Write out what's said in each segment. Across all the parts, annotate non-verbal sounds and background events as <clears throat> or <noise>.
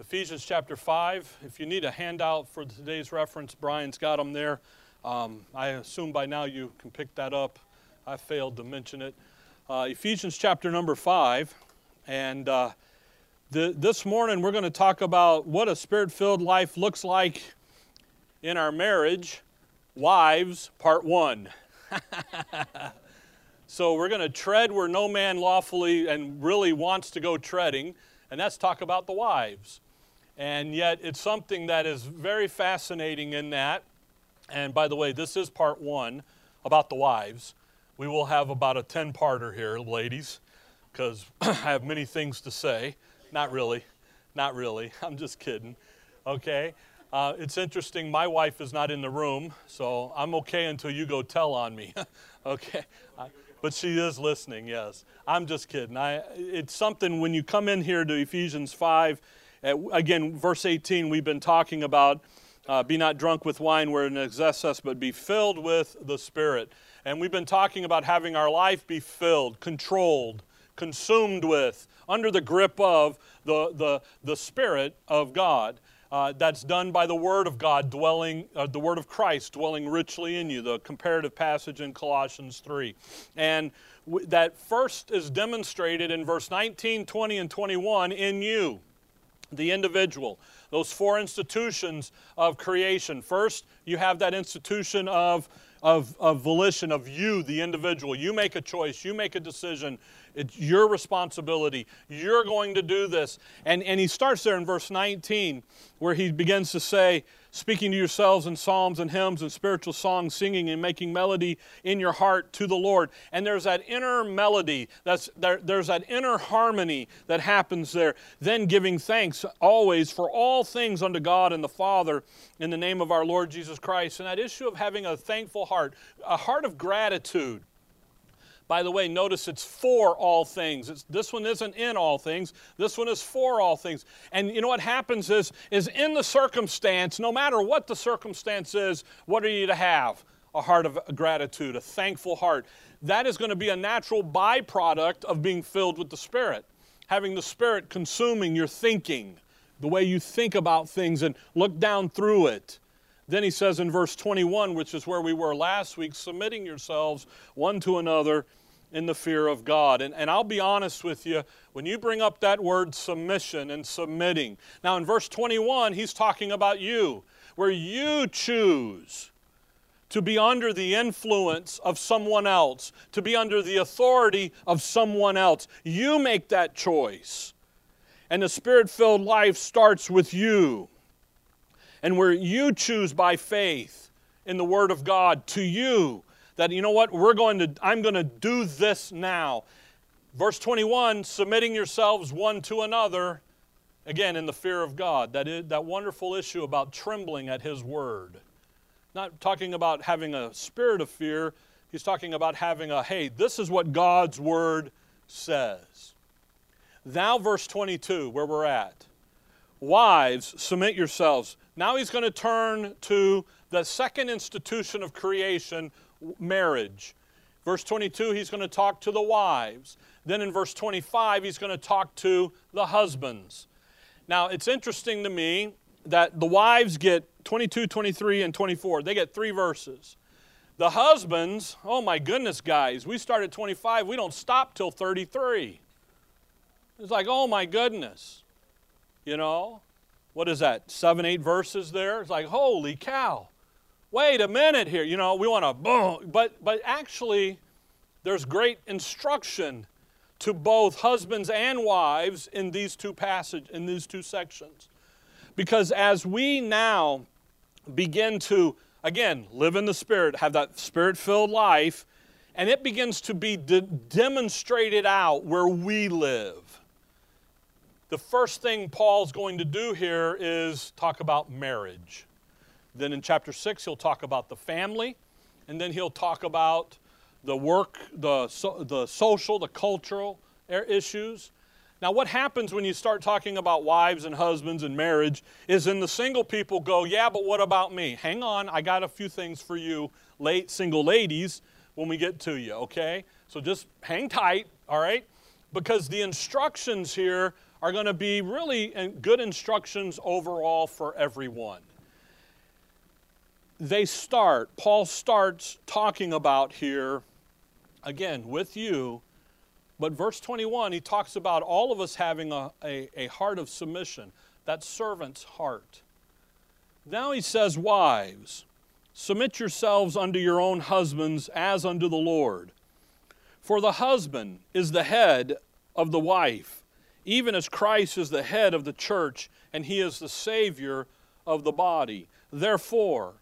Ephesians chapter 5. If you need a handout for today's reference, Brian's got them there. Um, I assume by now you can pick that up. I failed to mention it. Uh, Ephesians chapter number 5. And uh, the, this morning we're going to talk about what a spirit filled life looks like in our marriage. Wives, part 1. <laughs> so we're going to tread where no man lawfully and really wants to go treading, and that's talk about the wives. And yet it's something that is very fascinating in that. And by the way, this is part one about the wives. We will have about a 10 parter here, ladies, because <clears throat> I have many things to say. Not really. Not really. <laughs> I'm just kidding. Okay? Uh, it's interesting. My wife is not in the room, so I'm okay until you go tell on me. <laughs> okay? I, but she is listening, yes. I'm just kidding. I, it's something when you come in here to Ephesians 5, uh, again, verse 18, we've been talking about uh, be not drunk with wine wherein excess, us, but be filled with the Spirit. And we've been talking about having our life be filled, controlled, consumed with, under the grip of the, the, the Spirit of God. Uh, that's done by the Word of God dwelling, uh, the Word of Christ dwelling richly in you, the comparative passage in Colossians 3. And w- that first is demonstrated in verse 19, 20, and 21 in you, the individual. Those four institutions of creation. First, you have that institution of, of, of volition, of you, the individual. You make a choice, you make a decision, it's your responsibility. You're going to do this. And, and he starts there in verse 19 where he begins to say, speaking to yourselves in psalms and hymns and spiritual songs, singing and making melody in your heart to the Lord. And there's that inner melody, that's, there, there's that inner harmony that happens there. Then giving thanks always for all things unto God and the Father in the name of our Lord Jesus Christ. And that issue of having a thankful heart, a heart of gratitude. By the way, notice it's for all things. It's, this one isn't in all things. This one is for all things. And you know what happens is, is in the circumstance, no matter what the circumstance is, what are you to have? A heart of gratitude, a thankful heart. That is going to be a natural byproduct of being filled with the Spirit. Having the Spirit consuming your thinking, the way you think about things and look down through it. Then he says in verse 21, which is where we were last week, submitting yourselves one to another in the fear of God. And, and I'll be honest with you, when you bring up that word submission and submitting, now in verse 21, he's talking about you, where you choose to be under the influence of someone else, to be under the authority of someone else. You make that choice. And the spirit filled life starts with you. And where you choose by faith in the Word of God to you that, you know what, we're going to, I'm going to do this now. Verse 21 submitting yourselves one to another, again, in the fear of God. That, is, that wonderful issue about trembling at His word. Not talking about having a spirit of fear, he's talking about having a, hey, this is what God's word says. Now, verse 22, where we're at. Wives, submit yourselves. Now he's going to turn to the second institution of creation, marriage. Verse 22, he's going to talk to the wives. Then in verse 25, he's going to talk to the husbands. Now, it's interesting to me that the wives get 22, 23, and 24. They get three verses. The husbands, oh my goodness, guys, we start at 25, we don't stop till 33. It's like, oh my goodness. You know, what is that, seven, eight verses there? It's like, holy cow wait a minute here, you know, we want to boom. But, but actually, there's great instruction to both husbands and wives in these two passages, in these two sections. Because as we now begin to, again, live in the Spirit, have that Spirit filled life, and it begins to be de- demonstrated out where we live. The first thing Paul's going to do here is talk about marriage. Then in chapter 6, he'll talk about the family, and then he'll talk about the work, the, so, the social, the cultural issues. Now, what happens when you start talking about wives and husbands and marriage is then the single people go, Yeah, but what about me? Hang on, I got a few things for you, late single ladies, when we get to you, okay? So just hang tight, all right? Because the instructions here are going to be really good instructions overall for everyone. They start, Paul starts talking about here, again, with you, but verse 21, he talks about all of us having a, a, a heart of submission, that servant's heart. Now he says, Wives, submit yourselves unto your own husbands as unto the Lord. For the husband is the head of the wife, even as Christ is the head of the church, and he is the Savior of the body. Therefore,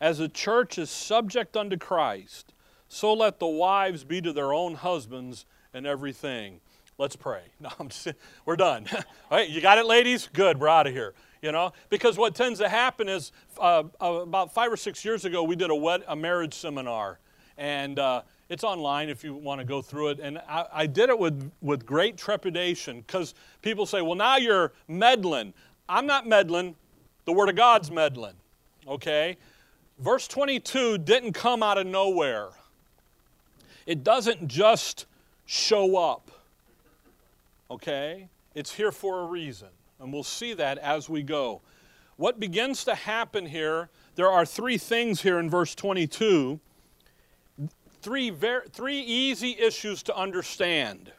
as the church is subject unto Christ, so let the wives be to their own husbands and everything. Let's pray. <laughs> No, just, we're done. <laughs> All right, you got it, ladies? Good, we're out of here. You know, because what tends to happen is uh, about five or six years ago, we did a, wed- a marriage seminar, and uh, it's online if you want to go through it. And I, I did it with, with great trepidation because people say, well, now you're meddling. I'm not meddling, the Word of God's meddling. Okay? Verse 22 didn't come out of nowhere, it doesn't just show up. Okay? It's here for a reason. And we'll see that as we go. What begins to happen here, there are three things here in verse 22. Three, very, three easy issues to understand.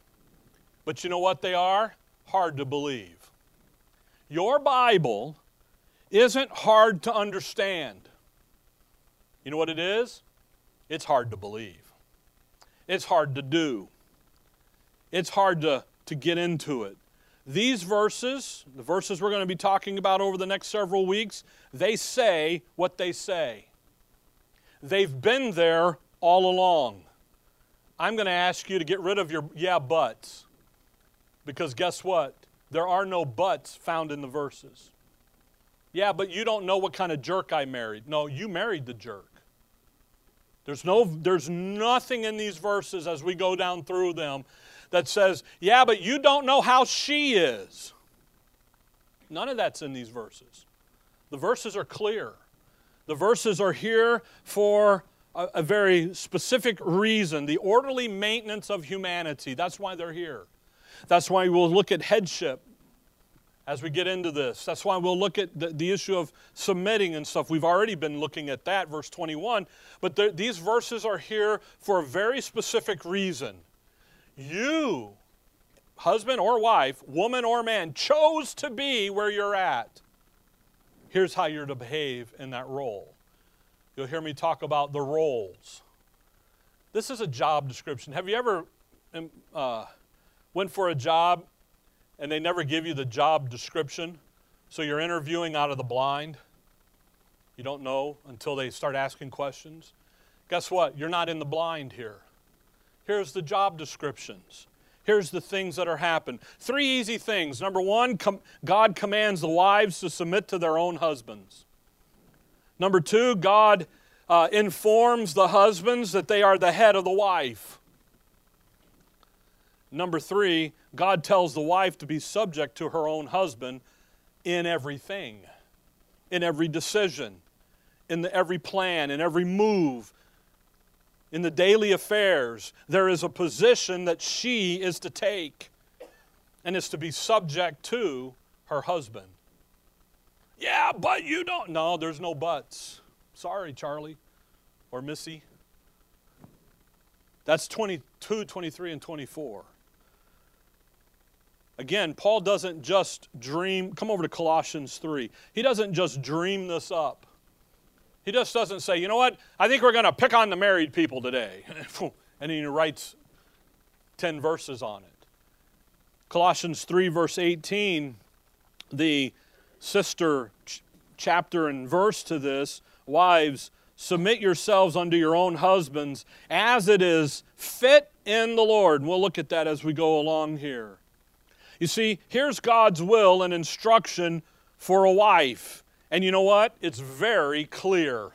But you know what they are? Hard to believe. Your Bible isn't hard to understand. You know what it is? It's hard to believe. It's hard to do. It's hard to, to get into it. These verses, the verses we're going to be talking about over the next several weeks, they say what they say. They've been there all along. I'm going to ask you to get rid of your yeah buts. Because guess what? There are no buts found in the verses. Yeah, but you don't know what kind of jerk I married. No, you married the jerk. There's, no, there's nothing in these verses as we go down through them that says, yeah, but you don't know how she is. None of that's in these verses. The verses are clear. The verses are here for a, very specific reason the orderly maintenance of humanity. That's why they're here. That's why we'll look at headship as we get into this. That's why we'll look at the, the issue of submitting and stuff. We've already been looking at that, verse 21. But the, these verses are here for a very specific reason. You, husband or wife, woman or man, chose to be where you're at. Here's how you're to behave in that role. You'll hear me talk about the roles. This is a job description. Have you ever um, uh, went for a job and they never give you the job description. So you're interviewing out of the blind. You don't know until they start asking questions. Guess what? You're not in the blind here. Here's the job descriptions. Here's the things that are happening. Three easy things. Number one, com- God commands the wives to submit to their own husbands. Number two, God uh, informs the husbands that they are the head of the wife. Number three, God tells the wife to be subject to her own husband in everything, in every decision, in the, every plan, in every move, in the daily affairs. There is a position that she is to take and is to be subject to her husband. Yeah, but you don't. No, there's no buts. Sorry, Charlie or Missy. That's 22, 23, and 24. Again, Paul doesn't just dream, come over to Colossians 3. He doesn't just dream this up. He just doesn't say, you know what, I think we're going to pick on the married people today. <laughs> and he writes 10 verses on it. Colossians 3, verse 18, the sister ch- chapter and verse to this Wives, submit yourselves unto your own husbands as it is fit in the Lord. We'll look at that as we go along here. You see, here's God's will and instruction for a wife. And you know what? It's very clear.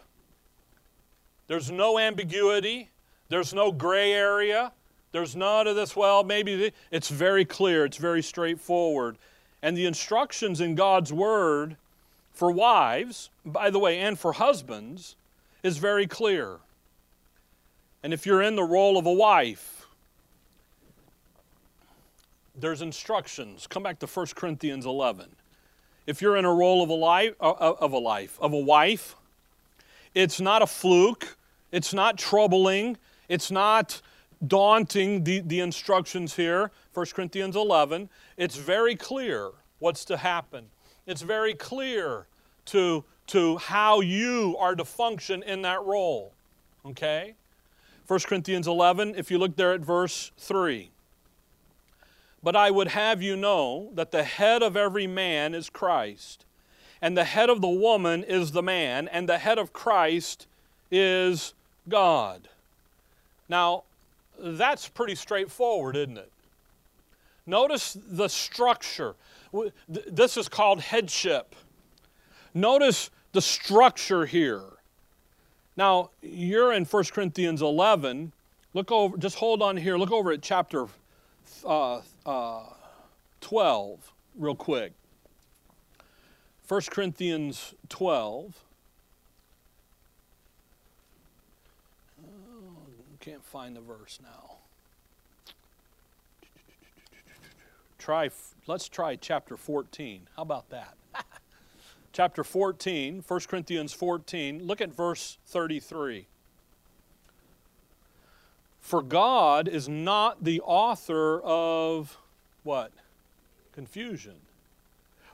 There's no ambiguity, there's no gray area, there's none of this, well, maybe it's very clear, it's very straightforward. And the instructions in God's Word for wives, by the way, and for husbands, is very clear. And if you're in the role of a wife, there's instructions. Come back to 1 Corinthians 11. If you're in a role of a life, uh, uh, of a life, of a wife, it's not a fluke. It's not troubling. It's not daunting, the, the instructions here, 1 Corinthians 11. It's very clear what's to happen. It's very clear to, to how you are to function in that role. Okay? 1 Corinthians 11, if you look there at verse 3. But I would have you know that the head of every man is Christ, and the head of the woman is the man, and the head of Christ is God. Now, that's pretty straightforward, isn't it? Notice the structure. This is called headship. Notice the structure here. Now, you're in 1 Corinthians 11. Look over, just hold on here. Look over at chapter uh, uh, 12 real quick. 1 Corinthians 12. Can't find the verse now. Try, let's try chapter 14. How about that? <laughs> chapter 14, 1 Corinthians 14, look at verse 33. For God is not the author of what? Confusion,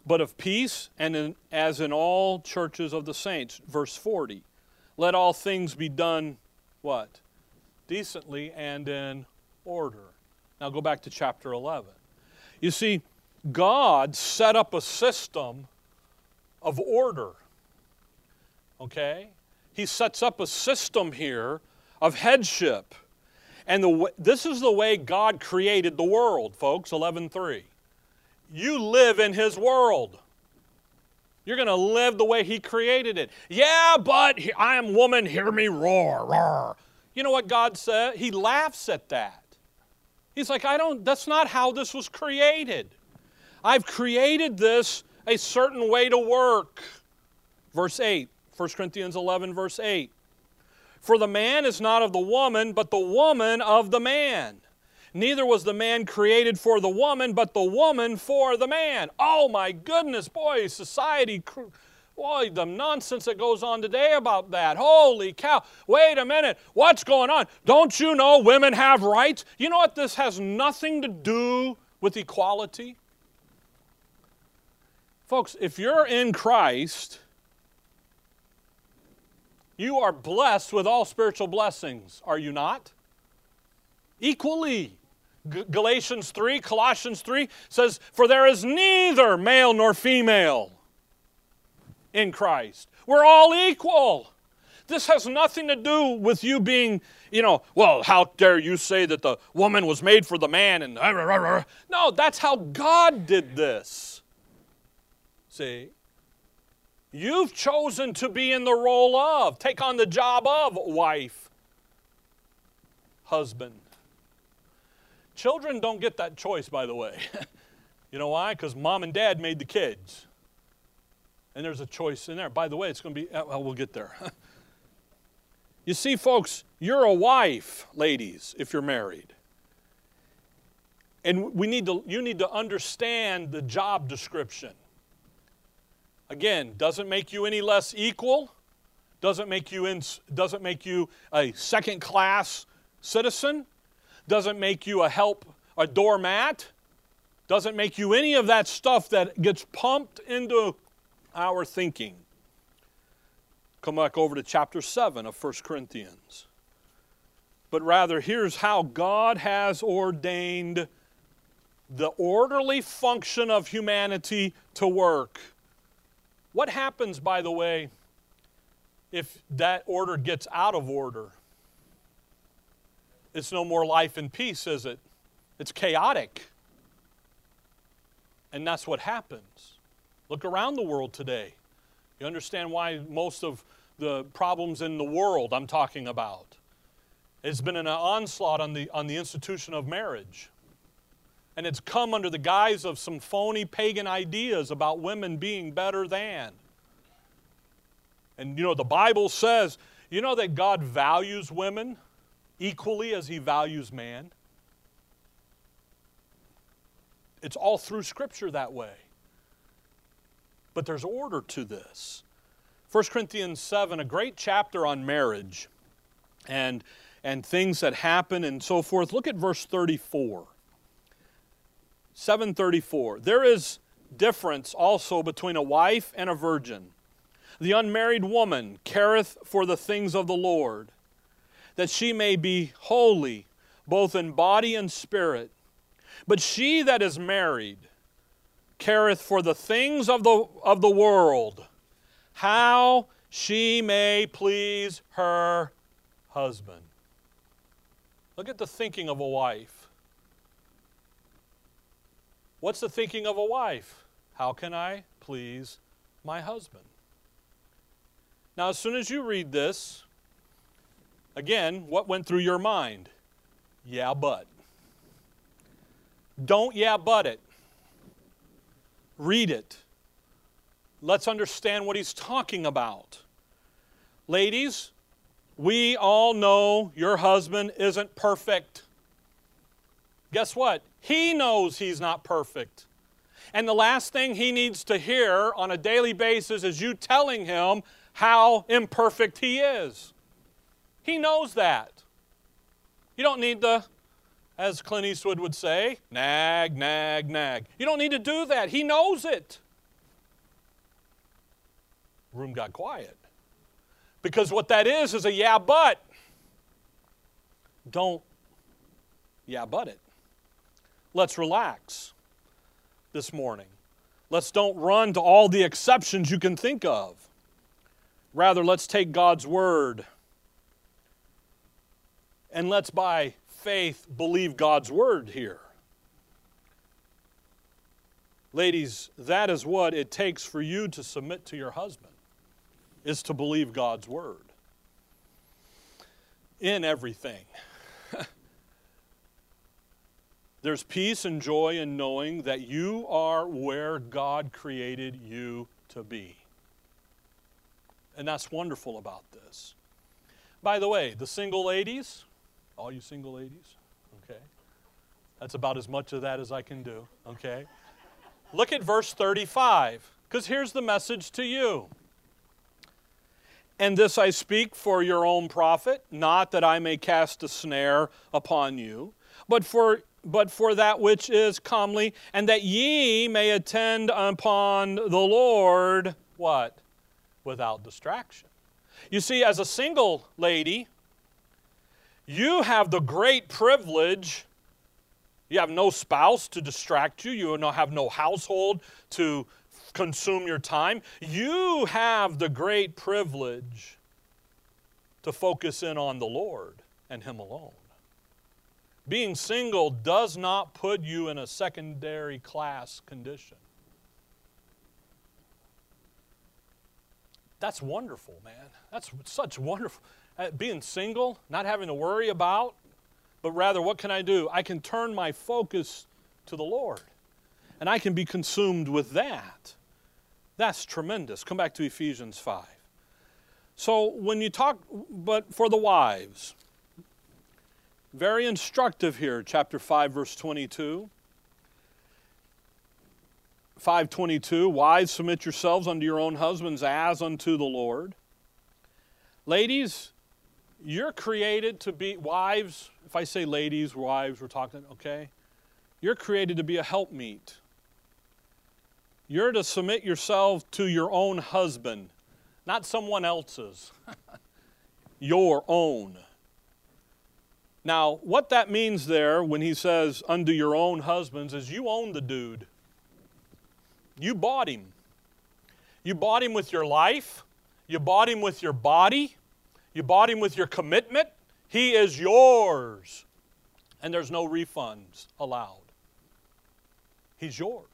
but of peace, and in, as in all churches of the saints. Verse 40. Let all things be done what? Decently and in order. Now go back to chapter 11. You see, God set up a system of order. Okay? He sets up a system here of headship. And the, this is the way God created the world, folks, 11.3. You live in His world. You're going to live the way He created it. Yeah, but I am woman, hear me roar, roar. You know what God said? He laughs at that. He's like, I don't, that's not how this was created. I've created this a certain way to work. Verse 8, 1 Corinthians 11, verse 8. For the man is not of the woman, but the woman of the man. Neither was the man created for the woman, but the woman for the man. Oh my goodness, boy, society, boy, the nonsense that goes on today about that. Holy cow. Wait a minute. What's going on? Don't you know women have rights? You know what? This has nothing to do with equality. Folks, if you're in Christ, you are blessed with all spiritual blessings, are you not? Equally. G- Galatians 3, Colossians 3 says, For there is neither male nor female in Christ. We're all equal. This has nothing to do with you being, you know, well, how dare you say that the woman was made for the man and no, that's how God did this. See? You've chosen to be in the role of, take on the job of wife, husband. Children don't get that choice, by the way. <laughs> you know why? Because mom and dad made the kids. And there's a choice in there. By the way, it's going to be, uh, well, we'll get there. <laughs> you see, folks, you're a wife, ladies, if you're married. And we need to, you need to understand the job description. Again, doesn't make you any less equal, doesn't make you, in, doesn't make you a second class citizen, doesn't make you a help, a doormat, doesn't make you any of that stuff that gets pumped into our thinking. Come back over to chapter 7 of 1 Corinthians. But rather, here's how God has ordained the orderly function of humanity to work. What happens, by the way, if that order gets out of order? It's no more life and peace, is it? It's chaotic. And that's what happens. Look around the world today. You understand why most of the problems in the world I'm talking about. It's been an onslaught on the, on the institution of marriage and it's come under the guise of some phony pagan ideas about women being better than. And you know, the Bible says, you know, that God values women equally as he values man? it's all through Scripture that way. But there's order to this. 1 Corinthians 7, a great chapter on marriage and, and things that happen and so forth. Look at verse 34. 734. There is difference also between a wife and a virgin. The unmarried woman careth for the things of the Lord, that she may be holy, both in body and spirit. But she that is married careth for the things of the, of the world, how she may please her husband. Look at the thinking of a wife. What's the thinking of a wife? How can I please my husband? Now, as soon as you read this, again, what went through your mind? Yeah, but. Don't yeah, but it. Read it. Let's understand what he's talking about. Ladies, we all know your husband isn't perfect. Guess what? He knows he's not perfect. And the last thing he needs to hear on a daily basis is you telling him how imperfect he is. He knows that. You don't need to, as Clint Eastwood would say, nag, nag, nag. You don't need to do that. He knows it. Room got quiet. Because what that is is a yeah, but. Don't yeah, but it. Let's relax this morning. Let's don't run to all the exceptions you can think of. Rather, let's take God's word and let's by faith believe God's word here. Ladies, that is what it takes for you to submit to your husband is to believe God's word in everything. <laughs> There's peace and joy in knowing that you are where God created you to be. And that's wonderful about this. By the way, the single ladies, all you single ladies, okay? That's about as much of that as I can do, okay? Look at verse 35, because here's the message to you. And this I speak for your own profit, not that I may cast a snare upon you, but for but for that which is comely, and that ye may attend upon the Lord, what? Without distraction. You see, as a single lady, you have the great privilege. You have no spouse to distract you. You have no household to consume your time. You have the great privilege to focus in on the Lord and Him alone. Being single does not put you in a secondary class condition. That's wonderful, man. That's such wonderful. Uh, being single, not having to worry about, but rather, what can I do? I can turn my focus to the Lord, and I can be consumed with that. That's tremendous. Come back to Ephesians 5. So, when you talk, but for the wives, very instructive here, chapter 5, verse 22. 522 Wives, submit yourselves unto your own husbands as unto the Lord. Ladies, you're created to be wives. If I say ladies, wives, we're talking, okay? You're created to be a helpmeet. You're to submit yourself to your own husband, not someone else's. <laughs> your own. Now, what that means there when he says, unto your own husbands, is you own the dude. You bought him. You bought him with your life, you bought him with your body, you bought him with your commitment. He is yours. And there's no refunds allowed. He's yours.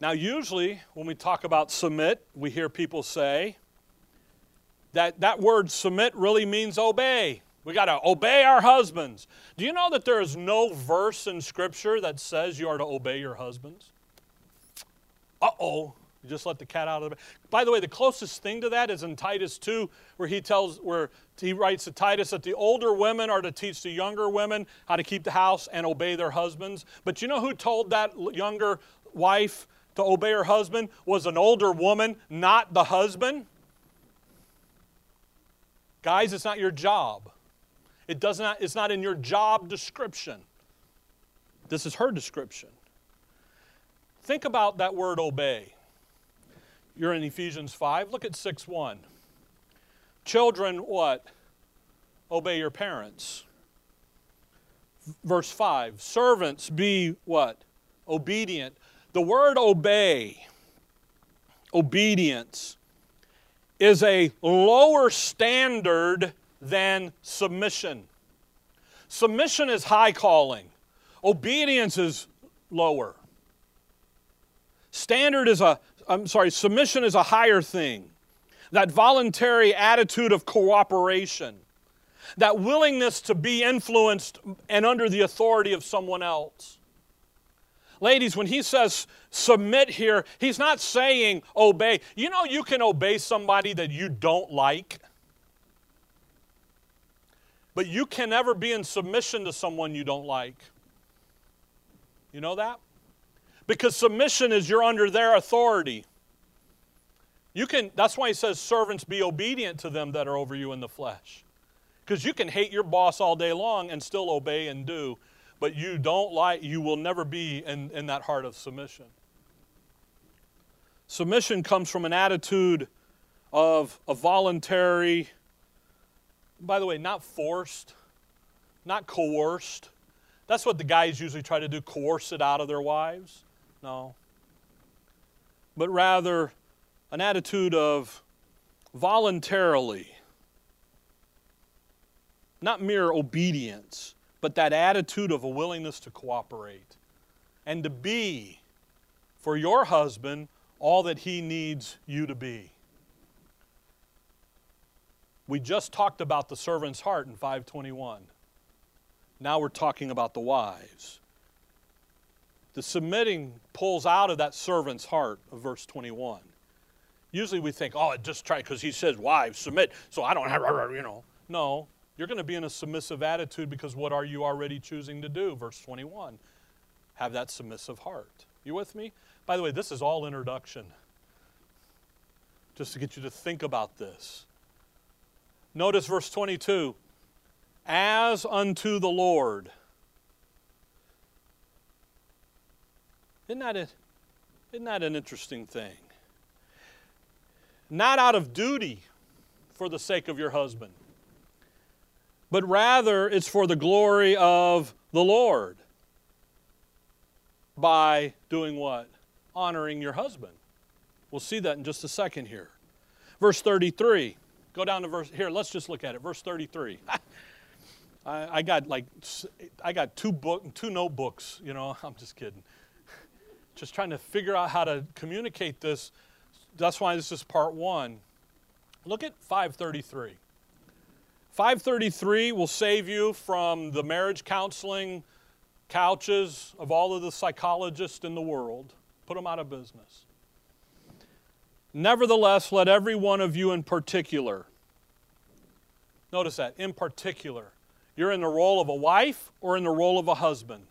Now, usually when we talk about submit, we hear people say, that, that word submit really means obey. We got to obey our husbands. Do you know that there is no verse in Scripture that says you are to obey your husbands? Uh oh. Just let the cat out of the bag. By the way, the closest thing to that is in Titus 2, where he tells, where he writes to Titus that the older women are to teach the younger women how to keep the house and obey their husbands. But you know who told that younger wife to obey her husband was an older woman, not the husband? Guys, it's not your job. It does not, it's not in your job description. This is her description. Think about that word obey. You're in Ephesians 5. Look at 6 1. Children, what? Obey your parents. Verse 5. Servants, be what? Obedient. The word obey, obedience, is a lower standard than submission. Submission is high calling, obedience is lower. Standard is a, I'm sorry, submission is a higher thing. That voluntary attitude of cooperation, that willingness to be influenced and under the authority of someone else. Ladies, when he says submit here, he's not saying obey. You know, you can obey somebody that you don't like, but you can never be in submission to someone you don't like. You know that? Because submission is you're under their authority. You can that's why he says servants be obedient to them that are over you in the flesh. Because you can hate your boss all day long and still obey and do, but you don't like you will never be in, in that heart of submission. Submission comes from an attitude of a voluntary, by the way, not forced, not coerced. That's what the guys usually try to do coerce it out of their wives. No. But rather, an attitude of voluntarily, not mere obedience, but that attitude of a willingness to cooperate and to be for your husband all that he needs you to be. We just talked about the servant's heart in 521. Now we're talking about the wives. The submitting pulls out of that servant's heart of verse 21. Usually we think, oh, it just try, because he says, wives, submit, so I don't have, <laughs> you know. No, you're going to be in a submissive attitude because what are you already choosing to do? Verse 21. Have that submissive heart. You with me? By the way, this is all introduction. Just to get you to think about this. Notice verse 22 As unto the Lord. Isn't that, a, isn't that an interesting thing? Not out of duty for the sake of your husband, but rather it's for the glory of the Lord by doing what? Honoring your husband. We'll see that in just a second here. Verse 33. Go down to verse here. Let's just look at it. Verse 33. <laughs> I, I got like I got two book two notebooks. You know, <laughs> I'm just kidding just trying to figure out how to communicate this. That's why this is part one. Look at 533. 533 will save you from the marriage counseling couches of all of the psychologists in the world. Put them out of business. Nevertheless, let every one of you in particular, notice that, in particular, you're in the role of a wife or in the role of a husband.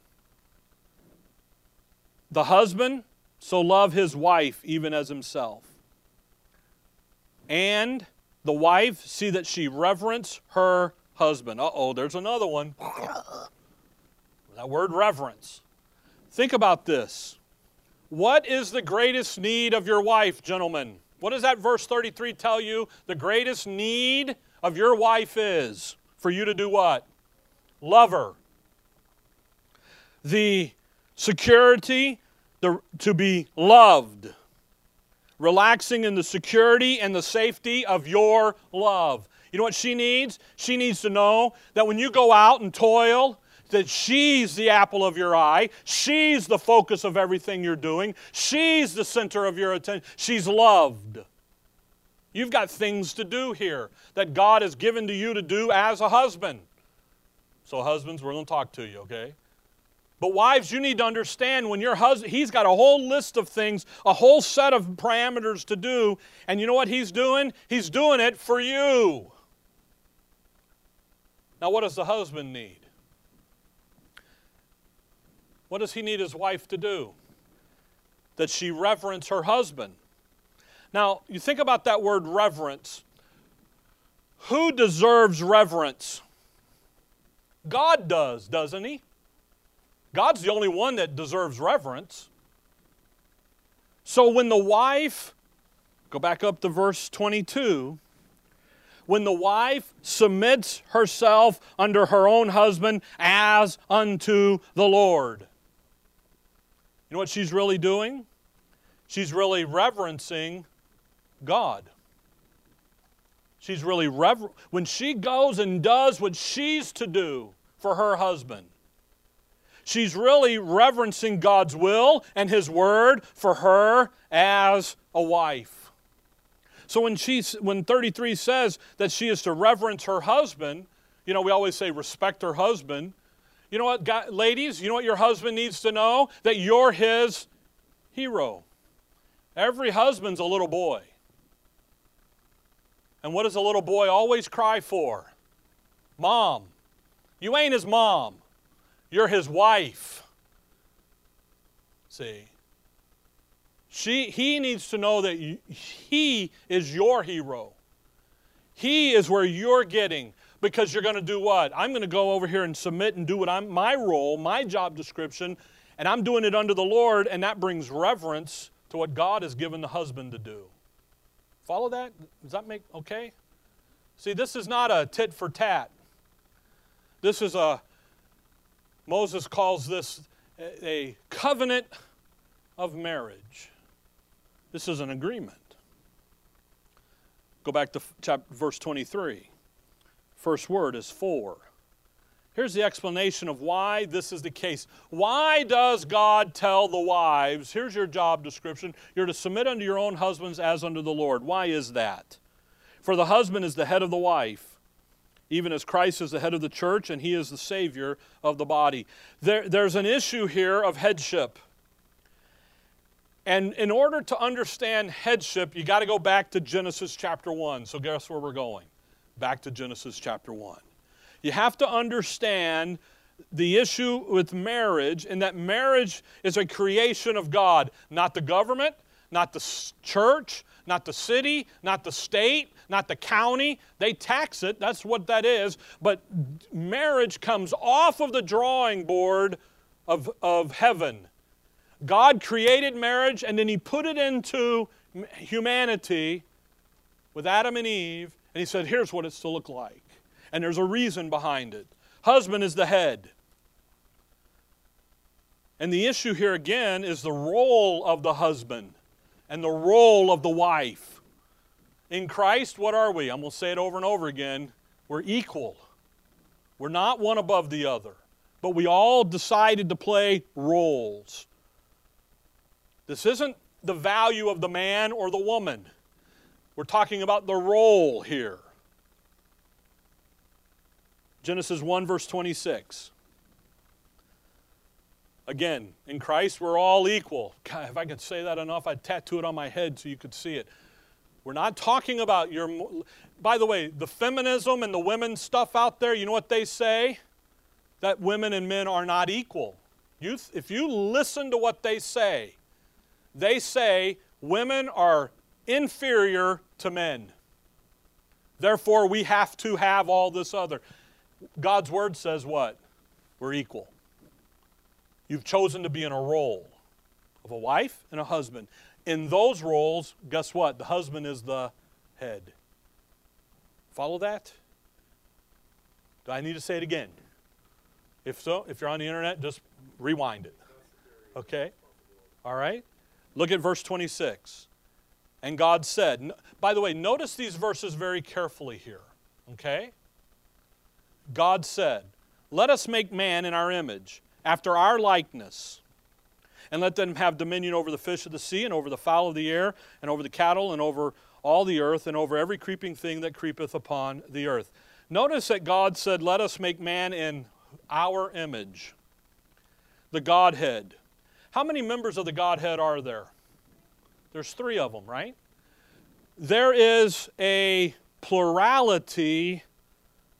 The husband, so love his wife even as himself. And the wife, see that she reverence her husband. Uh oh, there's another one. that word reverence. Think about this. What is the greatest need of your wife, gentlemen? What does that verse 33 tell you? The greatest need of your wife is for you to do what? Love her. The security, the, to be loved. Relaxing in the security and the safety of your love. You know what she needs? She needs to know that when you go out and toil, that she's the apple of your eye. She's the focus of everything you're doing. She's the center of your attention. She's loved. You've got things to do here that God has given to you to do as a husband. So, husbands, we're going to talk to you, okay? But wives, you need to understand when your husband, he's got a whole list of things, a whole set of parameters to do, and you know what he's doing? He's doing it for you. Now, what does the husband need? What does he need his wife to do? That she reverence her husband. Now, you think about that word reverence. Who deserves reverence? God does, doesn't he? God's the only one that deserves reverence. So when the wife, go back up to verse 22, when the wife submits herself under her own husband as unto the Lord. You know what she's really doing? She's really reverencing God. She's really rever- when she goes and does what she's to do for her husband She's really reverencing God's will and His word for her as a wife. So when she when 33 says that she is to reverence her husband, you know, we always say respect her husband. You know what, God, ladies, you know what your husband needs to know? That you're his hero. Every husband's a little boy. And what does a little boy always cry for? Mom. You ain't his mom. You're his wife. See? She, he needs to know that he is your hero. He is where you're getting because you're going to do what? I'm going to go over here and submit and do what I'm my role, my job description, and I'm doing it under the Lord, and that brings reverence to what God has given the husband to do. Follow that? Does that make okay? See, this is not a tit for tat. This is a Moses calls this a covenant of marriage. This is an agreement. Go back to chapter, verse 23. First word is for. Here's the explanation of why this is the case. Why does God tell the wives, here's your job description, you're to submit unto your own husbands as unto the Lord? Why is that? For the husband is the head of the wife even as Christ is the head of the church and he is the Savior of the body. There, there's an issue here of headship. And in order to understand headship, you got to go back to Genesis chapter 1. So, guess where we're going? Back to Genesis chapter 1. You have to understand the issue with marriage, and that marriage is a creation of God, not the government, not the church, not the city, not the state, not the county. They tax it, that's what that is. But marriage comes off of the drawing board of, of heaven. God created marriage and then He put it into humanity with Adam and Eve, and He said, here's what it's to look like. And there's a reason behind it. Husband is the head. And the issue here again is the role of the husband and the role of the wife. In Christ, what are we? I'm going to say it over and over again. We're equal. We're not one above the other, but we all decided to play roles. This isn't the value of the man or the woman. We're talking about the role here. Genesis 1, verse 26. Again, in Christ, we're all equal. God, if I could say that enough, I'd tattoo it on my head so you could see it. We're not talking about your. By the way, the feminism and the women stuff out there, you know what they say? That women and men are not equal. You, if you listen to what they say, they say women are inferior to men. Therefore, we have to have all this other. God's word says what? We're equal. You've chosen to be in a role of a wife and a husband. In those roles, guess what? The husband is the head. Follow that? Do I need to say it again? If so, if you're on the internet, just rewind it. Okay? All right? Look at verse 26. And God said, by the way, notice these verses very carefully here. Okay? God said, Let us make man in our image after our likeness. And let them have dominion over the fish of the sea, and over the fowl of the air, and over the cattle, and over all the earth, and over every creeping thing that creepeth upon the earth. Notice that God said, Let us make man in our image. the Godhead. How many members of the Godhead are there? There's three of them, right? There is a plurality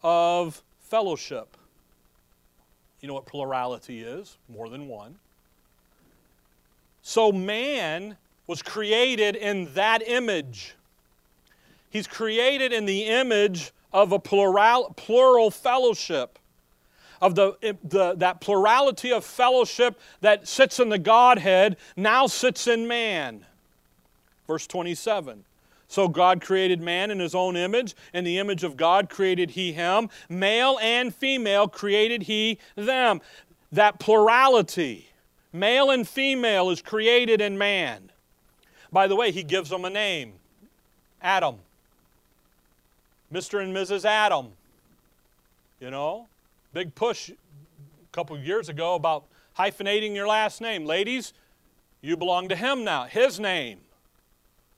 of fellowship. You know what plurality is? More than one. So man was created in that image. He's created in the image of a plural, plural fellowship, of the, the, that plurality of fellowship that sits in the Godhead now sits in man. Verse 27. So God created man in his own image. In the image of God created he him. Male and female created he them. That plurality, male and female, is created in man. By the way, he gives them a name Adam. Mr. and Mrs. Adam. You know, big push a couple years ago about hyphenating your last name. Ladies, you belong to him now, his name.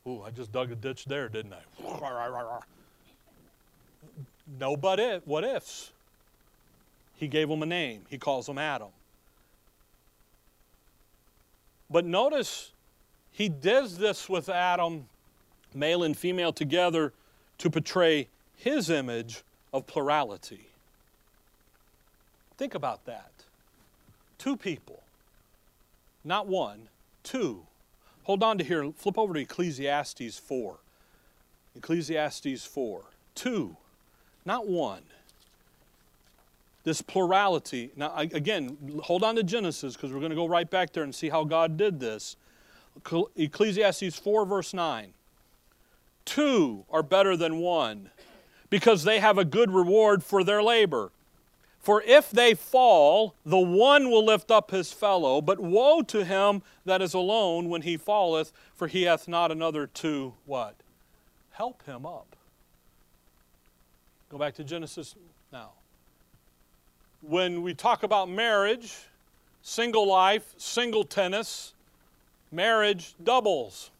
Ooh, I just dug a ditch there, didn't I? No, but if, what ifs? He gave them a name. He calls them Adam. But notice he does this with Adam, male and female together, to portray his image of plurality. Think about that. Two people, not one, two. Hold on to here, flip over to Ecclesiastes 4. Ecclesiastes 4. Two, not one. This plurality. Now, again, hold on to Genesis because we're going to go right back there and see how God did this. Ecclesiastes 4, verse 9. Two are better than one because they have a good reward for their labor. For if they fall, the one will lift up his fellow, but woe to him that is alone when he falleth, for he hath not another to what? Help him up. Go back to Genesis now. When we talk about marriage, single life, single tennis, marriage doubles.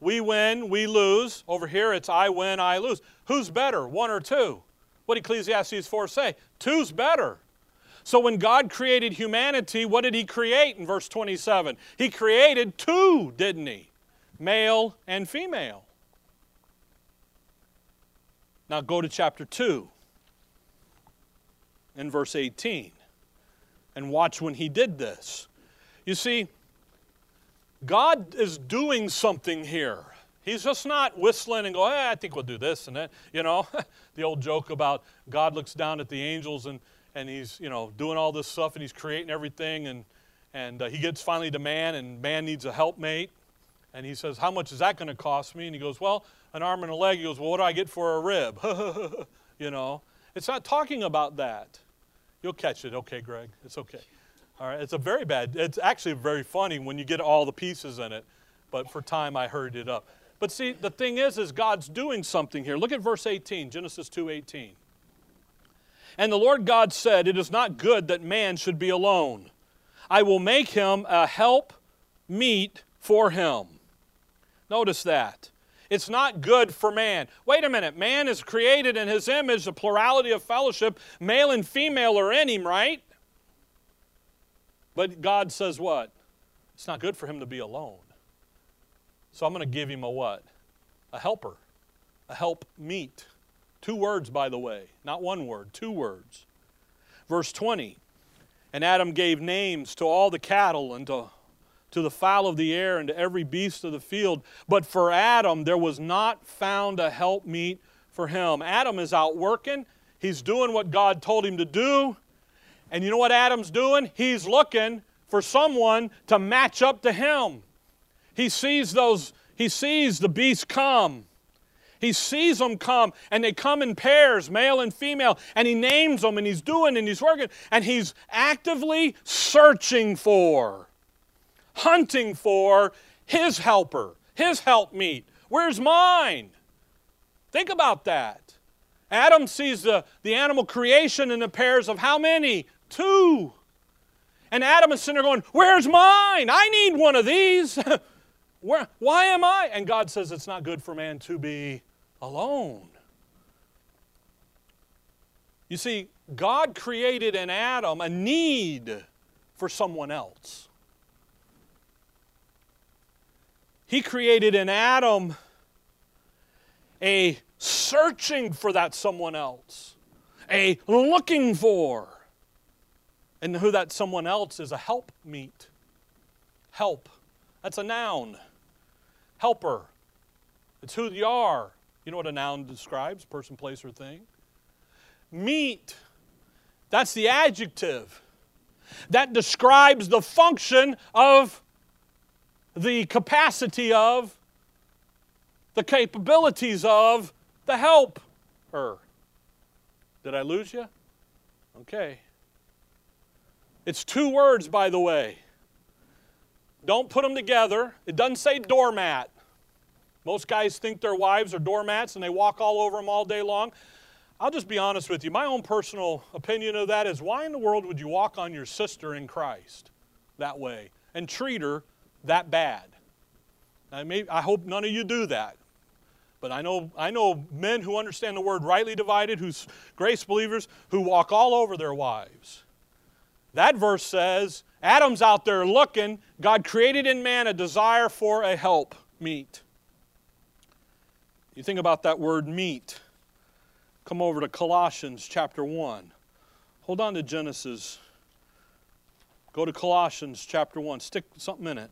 We win, we lose. Over here, it's I win, I lose. Who's better, one or two? What Ecclesiastes 4 say? Two's better. So when God created humanity, what did He create in verse 27? He created two, didn't He? Male and female. Now go to chapter 2 in verse 18 and watch when He did this. You see, God is doing something here. He's just not whistling and going, I think we'll do this and that. You know, <laughs> the old joke about God looks down at the angels and, and he's, you know, doing all this stuff and he's creating everything and, and uh, he gets finally to man and man needs a helpmate. And he says, how much is that going to cost me? And he goes, well, an arm and a leg. He goes, well, what do I get for a rib? <laughs> you know, it's not talking about that. You'll catch it. Okay, Greg. It's okay. All right. It's a very bad, it's actually very funny when you get all the pieces in it. But for time, I hurried it up. But see, the thing is, is God's doing something here. Look at verse 18, Genesis 2:18. And the Lord God said, It is not good that man should be alone. I will make him a help meet for him. Notice that. It's not good for man. Wait a minute. Man is created in his image, the plurality of fellowship. Male and female are in him, right? But God says what? It's not good for him to be alone. So I'm going to give him a what? A helper, a help meet. Two words, by the way, not one word, two words. Verse 20 And Adam gave names to all the cattle and to, to the fowl of the air and to every beast of the field. But for Adam, there was not found a helpmeet for him. Adam is out working, he's doing what God told him to do. And you know what Adam's doing? He's looking for someone to match up to him. He sees those, he sees the beasts come. He sees them come, and they come in pairs, male and female, and he names them, and he's doing, and he's working, and he's actively searching for, hunting for his helper, his helpmeet. Where's mine? Think about that. Adam sees the, the animal creation in the pairs of how many? Two. And Adam is sitting there going, Where's mine? I need one of these. <laughs> Where, why am I? And God says it's not good for man to be alone. You see, God created in Adam a need for someone else. He created in Adam a searching for that someone else, a looking for. And who that someone else is a help meet. Help. That's a noun. Helper. It's who you are. You know what a noun describes person, place, or thing? Meet. That's the adjective. That describes the function of the capacity of, the capabilities of the helper. Did I lose you? Okay. It's two words, by the way. Don't put them together. It doesn't say doormat. Most guys think their wives are doormats and they walk all over them all day long. I'll just be honest with you. My own personal opinion of that is why in the world would you walk on your sister in Christ that way and treat her that bad? I, may, I hope none of you do that. But I know, I know men who understand the word rightly divided, who's grace believers, who walk all over their wives. That verse says Adam's out there looking. God created in man a desire for a help meet. You think about that word meet. Come over to Colossians chapter 1. Hold on to Genesis. Go to Colossians chapter 1. Stick something in it.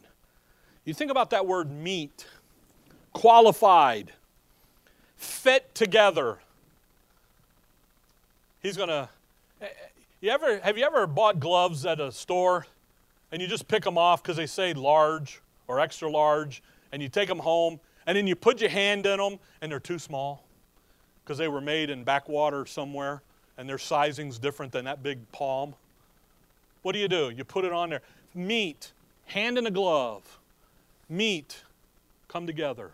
You think about that word meet, qualified, fit together. He's going to. Eh, eh, you ever, have you ever bought gloves at a store and you just pick them off because they say large or extra large and you take them home and then you put your hand in them and they're too small? because they were made in backwater somewhere and their sizing's different than that big palm. What do you do? You put it on there. Meet, hand in a glove. Meet, come together.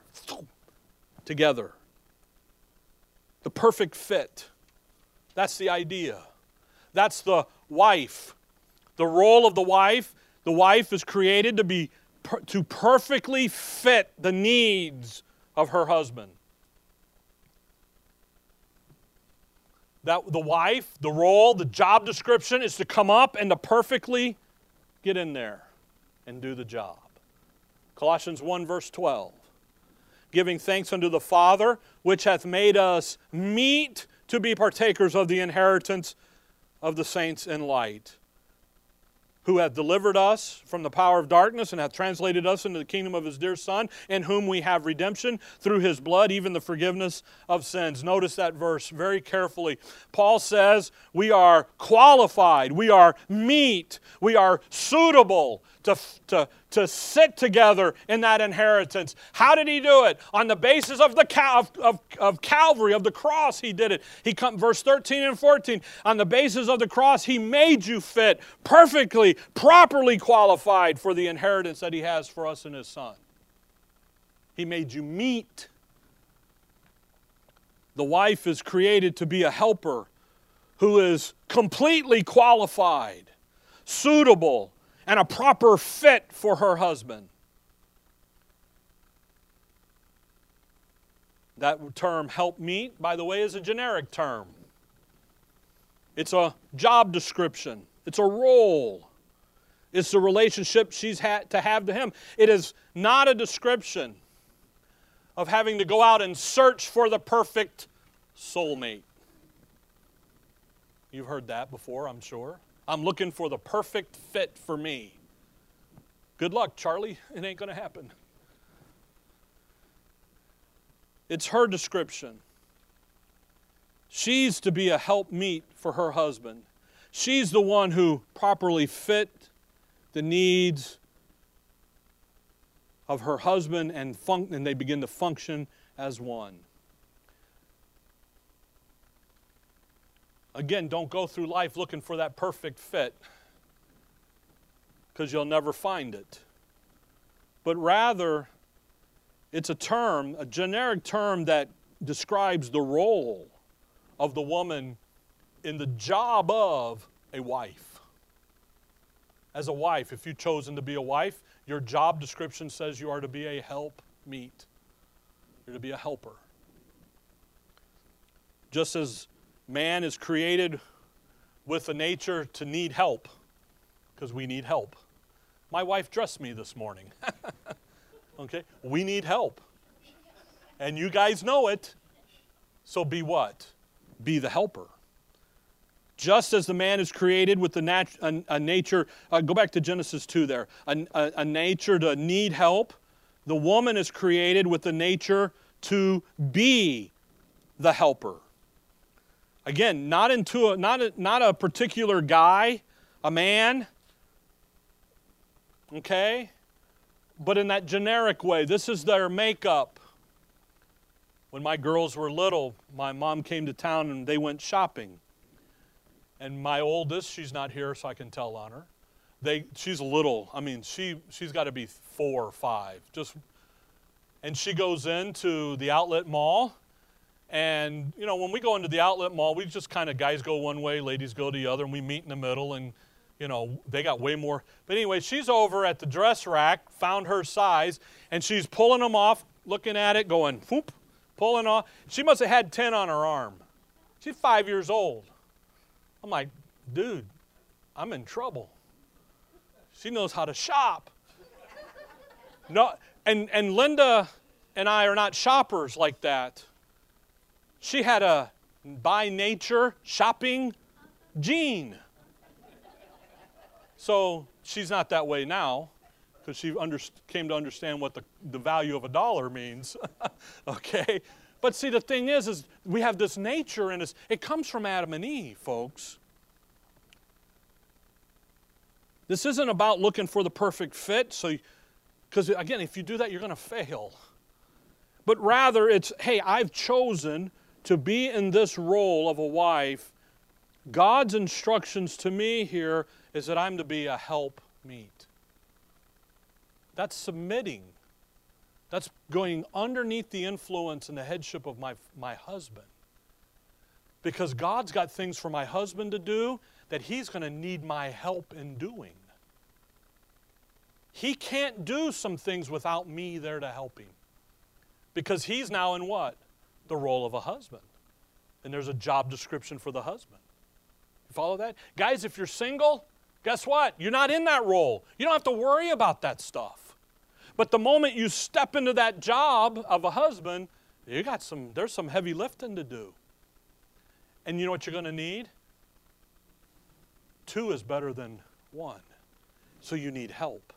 Together. The perfect fit. That's the idea. That's the wife. The role of the wife, the wife is created to be to perfectly fit the needs of her husband. that the wife, the role, the job description is to come up and to perfectly get in there and do the job. Colossians 1, verse 12. Giving thanks unto the Father, which hath made us meet to be partakers of the inheritance of the saints in light who hath delivered us from the power of darkness and hath translated us into the kingdom of his dear Son, in whom we have redemption through his blood, even the forgiveness of sins. Notice that verse very carefully. Paul says, We are qualified, we are meet, we are suitable to, to, to sit together in that inheritance. How did he do it? On the basis of the Cal- of, of Calvary, of the cross, he did it. He come, verse 13 and 14. On the basis of the cross, he made you fit, perfectly, properly qualified for the inheritance that he has for us in his Son. He made you meet. The wife is created to be a helper who is completely qualified, suitable, and a proper fit for her husband. That term help meet, by the way, is a generic term. It's a job description, it's a role, it's the relationship she's had to have to him. It is not a description of having to go out and search for the perfect soulmate. You've heard that before, I'm sure. I'm looking for the perfect fit for me. Good luck, Charlie. It ain't going to happen. It's her description. She's to be a helpmeet for her husband. She's the one who properly fit the needs of her husband and, fun- and they begin to function as one. Again, don't go through life looking for that perfect fit because you'll never find it. But rather, it's a term, a generic term that describes the role of the woman in the job of a wife. As a wife, if you've chosen to be a wife, your job description says you are to be a help meet. You're to be a helper. Just as man is created with a nature to need help, because we need help. My wife dressed me this morning. <laughs> okay? We need help. And you guys know it. So be what? Be the helper. Just as the man is created with the nat- a, a nature, uh, go back to Genesis 2 there, a, a, a nature to need help, the woman is created with the nature to be the helper. Again, not into a, not a, not a particular guy, a man, okay, but in that generic way. This is their makeup. When my girls were little, my mom came to town and they went shopping. And my oldest, she's not here, so I can tell on her. They, she's little. I mean, she, she's got to be four or five. Just, and she goes into the outlet mall. And, you know, when we go into the outlet mall, we just kind of, guys go one way, ladies go the other, and we meet in the middle. And, you know, they got way more. But anyway, she's over at the dress rack, found her size, and she's pulling them off, looking at it, going, whoop, pulling off. She must have had 10 on her arm. She's five years old. I'm like, dude, I'm in trouble. She knows how to shop. No, and, and Linda and I are not shoppers like that. She had a by nature shopping gene. So she's not that way now because she came to understand what the, the value of a dollar means. <laughs> okay? But see, the thing is, is we have this nature and it comes from Adam and Eve, folks. This isn't about looking for the perfect fit, so because again, if you do that, you're going to fail. But rather, it's hey, I've chosen to be in this role of a wife. God's instructions to me here is that I'm to be a help meet. That's submitting that's going underneath the influence and the headship of my, my husband. Because God's got things for my husband to do that he's going to need my help in doing. He can't do some things without me there to help him. Because he's now in what? The role of a husband. And there's a job description for the husband. You follow that? Guys, if you're single, guess what? You're not in that role. You don't have to worry about that stuff. But the moment you step into that job of a husband, you got some there's some heavy lifting to do. And you know what you're going to need? Two is better than one. So you need help.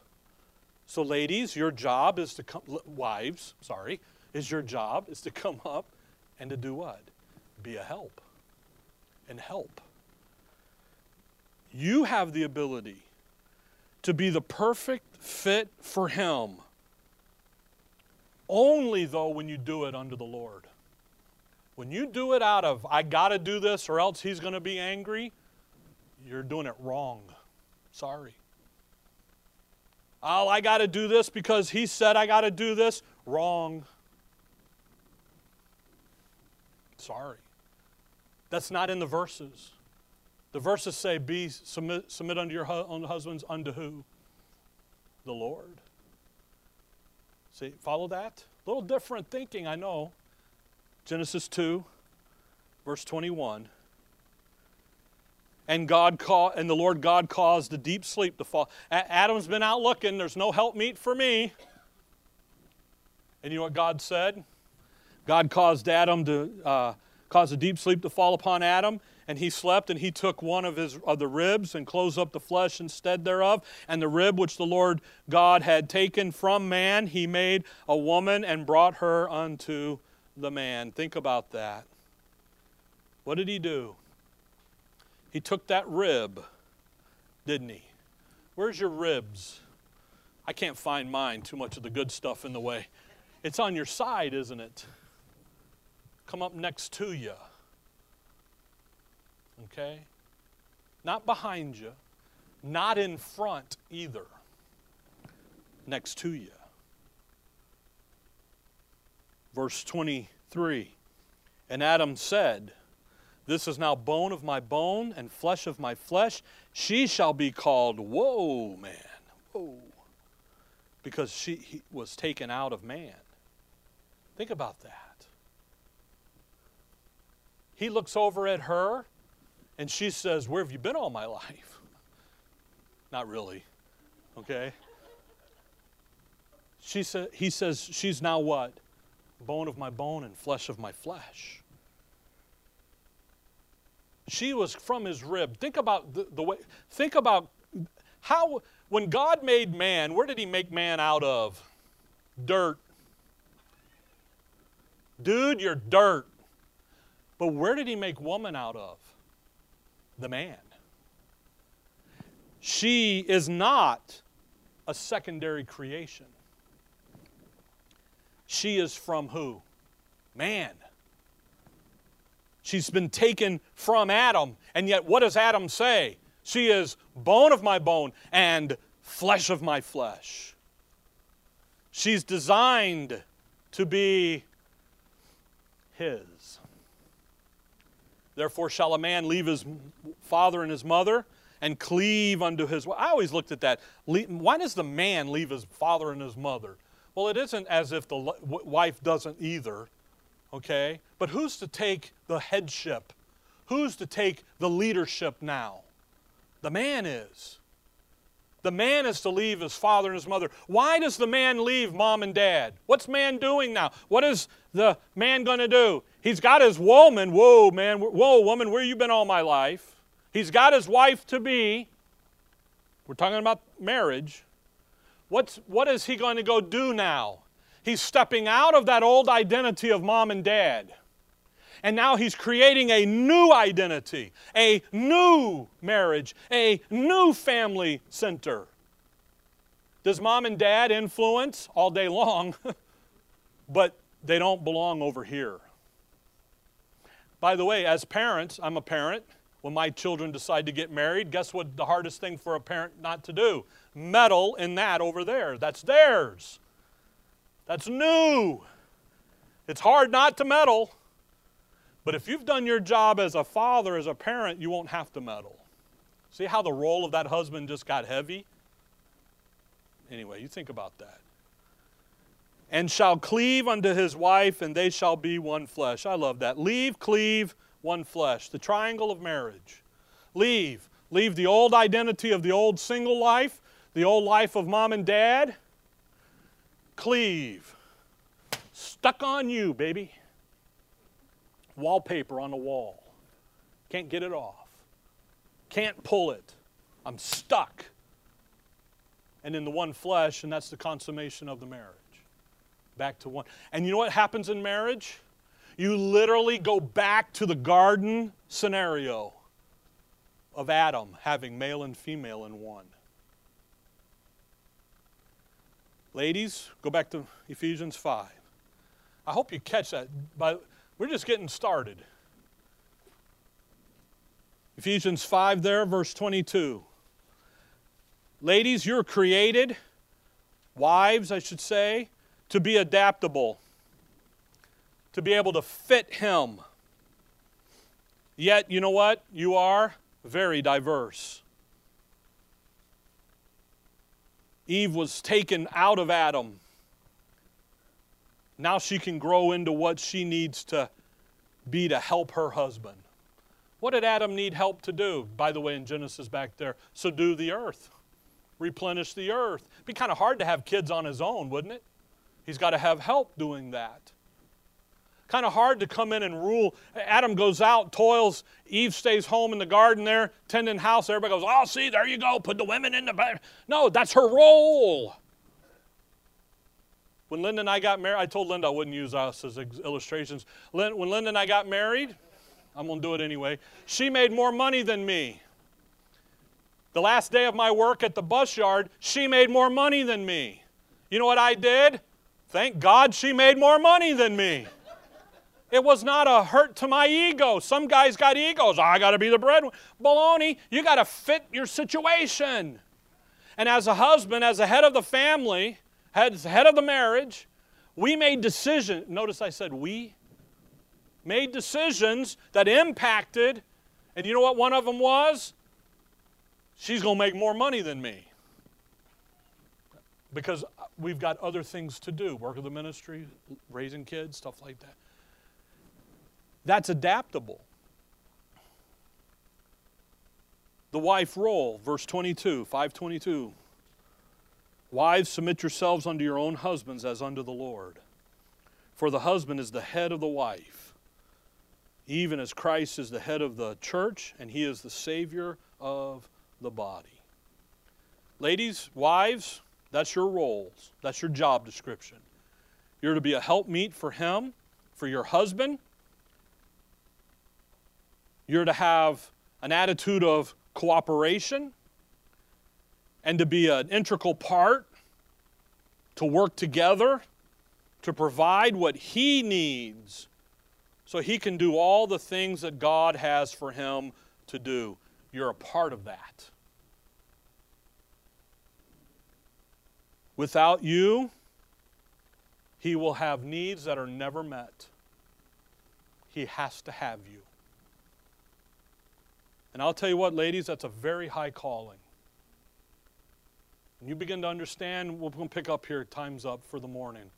So ladies, your job is to come wives, sorry, is your job is to come up and to do what? Be a help. And help. You have the ability to be the perfect fit for him only, though, when you do it under the Lord. When you do it out of, I got to do this or else he's going to be angry, you're doing it wrong. Sorry. Oh, I got to do this because he said I got to do this. Wrong. Sorry. That's not in the verses. The verses say, Be submit, submit unto your own husbands unto who? The Lord. See, follow that? A little different thinking, I know. Genesis 2, verse 21. And God call, and the Lord God caused a deep sleep to fall. A- Adam's been out looking, there's no help meet for me. And you know what God said? God caused Adam to uh, cause a deep sleep to fall upon Adam, and he slept, and he took one of his of the ribs and closed up the flesh instead thereof. And the rib which the Lord God had taken from man, he made a woman and brought her unto the man. Think about that. What did he do? He took that rib, didn't he? Where's your ribs? I can't find mine, too much of the good stuff in the way. It's on your side, isn't it? Come up next to you okay? Not behind you, not in front either, next to you. Verse 23 And Adam said, This is now bone of my bone and flesh of my flesh. She shall be called, Whoa, man, whoa, because she was taken out of man. Think about that. He looks over at her And she says, Where have you been all my life? Not really. Okay? She sa- he says, She's now what? Bone of my bone and flesh of my flesh. She was from his rib. Think about the, the way, think about how, when God made man, where did he make man out of? Dirt. Dude, you're dirt. But where did he make woman out of? The man. She is not a secondary creation. She is from who? Man. She's been taken from Adam. And yet, what does Adam say? She is bone of my bone and flesh of my flesh. She's designed to be his. Therefore, shall a man leave his father and his mother and cleave unto his wife. I always looked at that. Why does the man leave his father and his mother? Well, it isn't as if the wife doesn't either, okay? But who's to take the headship? Who's to take the leadership now? The man is. The man is to leave his father and his mother. Why does the man leave mom and dad? What's man doing now? What is the man going to do? He's got his woman. Whoa, man. Whoa, woman, where you been all my life? He's got his wife to be. We're talking about marriage. What's, what is he going to go do now? He's stepping out of that old identity of mom and dad. And now he's creating a new identity, a new marriage, a new family center. Does mom and dad influence all day long? <laughs> but they don't belong over here. By the way, as parents, I'm a parent. When my children decide to get married, guess what the hardest thing for a parent not to do? Meddle in that over there. That's theirs. That's new. It's hard not to meddle. But if you've done your job as a father, as a parent, you won't have to meddle. See how the role of that husband just got heavy? Anyway, you think about that. And shall cleave unto his wife, and they shall be one flesh. I love that. Leave, cleave, one flesh. The triangle of marriage. Leave. Leave the old identity of the old single life, the old life of mom and dad. Cleave. Stuck on you, baby wallpaper on the wall. Can't get it off. Can't pull it. I'm stuck. And in the one flesh, and that's the consummation of the marriage. Back to one. And you know what happens in marriage? You literally go back to the garden scenario of Adam having male and female in one. Ladies, go back to Ephesians 5. I hope you catch that. By, we're just getting started. Ephesians 5 there, verse 22. Ladies, you're created, wives, I should say, to be adaptable, to be able to fit Him. Yet, you know what? You are very diverse. Eve was taken out of Adam now she can grow into what she needs to be to help her husband. What did Adam need help to do? By the way, in Genesis back there, subdue the earth, replenish the earth. It'd be kind of hard to have kids on his own, wouldn't it? He's got to have help doing that. Kind of hard to come in and rule. Adam goes out, toils. Eve stays home in the garden there, tending house. Everybody goes, Oh, see, there you go. Put the women in the bed. No, that's her role. When Linda and I got married, I told Linda I wouldn't use us as illustrations. When Linda and I got married, I'm going to do it anyway, she made more money than me. The last day of my work at the bus yard, she made more money than me. You know what I did? Thank God she made more money than me. It was not a hurt to my ego. Some guys got egos. I got to be the breadwinner. Baloney, you got to fit your situation. And as a husband, as a head of the family, as head of the marriage, we made decisions. Notice I said we made decisions that impacted, and you know what one of them was? She's going to make more money than me. Because we've got other things to do work of the ministry, raising kids, stuff like that. That's adaptable. the wife role, verse 22, 522. Wives, submit yourselves unto your own husbands as unto the Lord. For the husband is the head of the wife, even as Christ is the head of the church, and he is the Savior of the body. Ladies, wives, that's your roles, that's your job description. You're to be a helpmeet for him, for your husband. You're to have an attitude of cooperation and to be an integral part, to work together, to provide what he needs so he can do all the things that God has for him to do. You're a part of that. Without you, he will have needs that are never met. He has to have you. And I'll tell you what, ladies, that's a very high calling. When you begin to understand, to pick up here, time's up for the morning.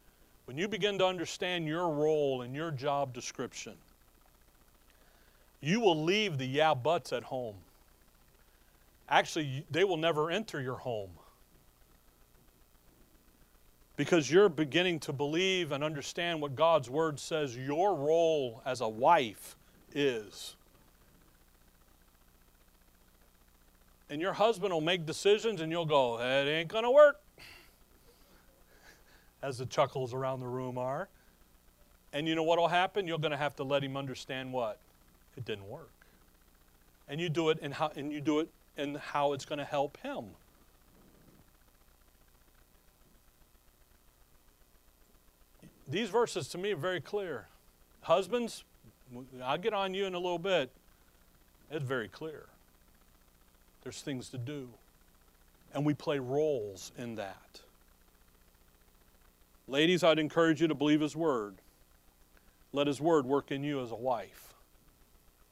When you begin to understand your role and your job description, you will leave the yeah buts at home. Actually, they will never enter your home because you're beginning to believe and understand what God's Word says your role as a wife is. And your husband will make decisions and you'll go, it ain't going to work. As the chuckles around the room are. And you know what will happen? You're going to have to let him understand what? It didn't work. And you do it in how, and you do it in how it's going to help him. These verses to me are very clear. Husbands, I'll get on you in a little bit. It's very clear. There's things to do. And we play roles in that. Ladies, I'd encourage you to believe His Word. Let His Word work in you as a wife.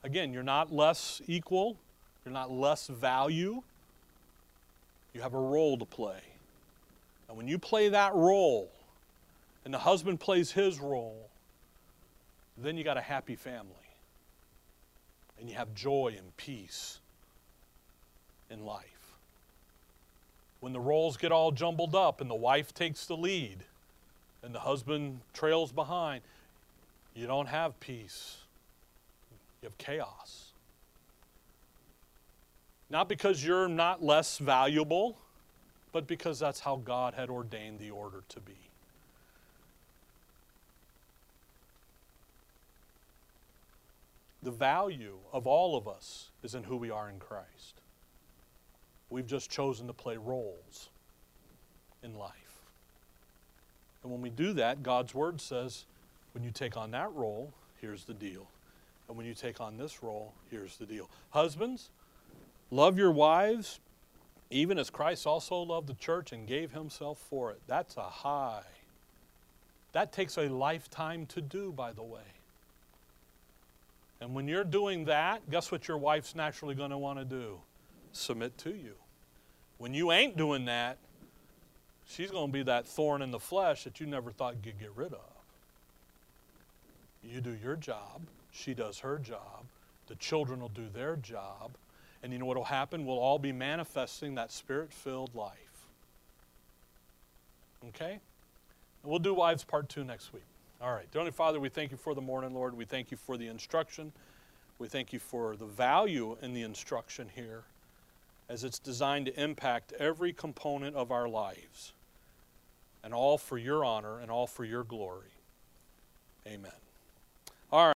Again, you're not less equal, you're not less value. You have a role to play. And when you play that role, and the husband plays his role, then you got a happy family. And you have joy and peace in life. When the roles get all jumbled up and the wife takes the lead and the husband trails behind, you don't have peace. You have chaos. Not because you're not less valuable, but because that's how God had ordained the order to be. The value of all of us is in who we are in Christ. We've just chosen to play roles in life. And when we do that, God's Word says, when you take on that role, here's the deal. And when you take on this role, here's the deal. Husbands, love your wives, even as Christ also loved the church and gave himself for it. That's a high. That takes a lifetime to do, by the way. And when you're doing that, guess what your wife's naturally going to want to do? Submit to you. When you ain't doing that, she's going to be that thorn in the flesh that you never thought you could get rid of. You do your job, she does her job, the children will do their job, and you know what will happen? We'll all be manifesting that spirit filled life. Okay? We'll do Wives Part 2 next week. All right. Dear Father, we thank you for the morning, Lord. We thank you for the instruction. We thank you for the value in the instruction here as it's designed to impact every component of our lives, and all for your honor and all for your glory. Amen.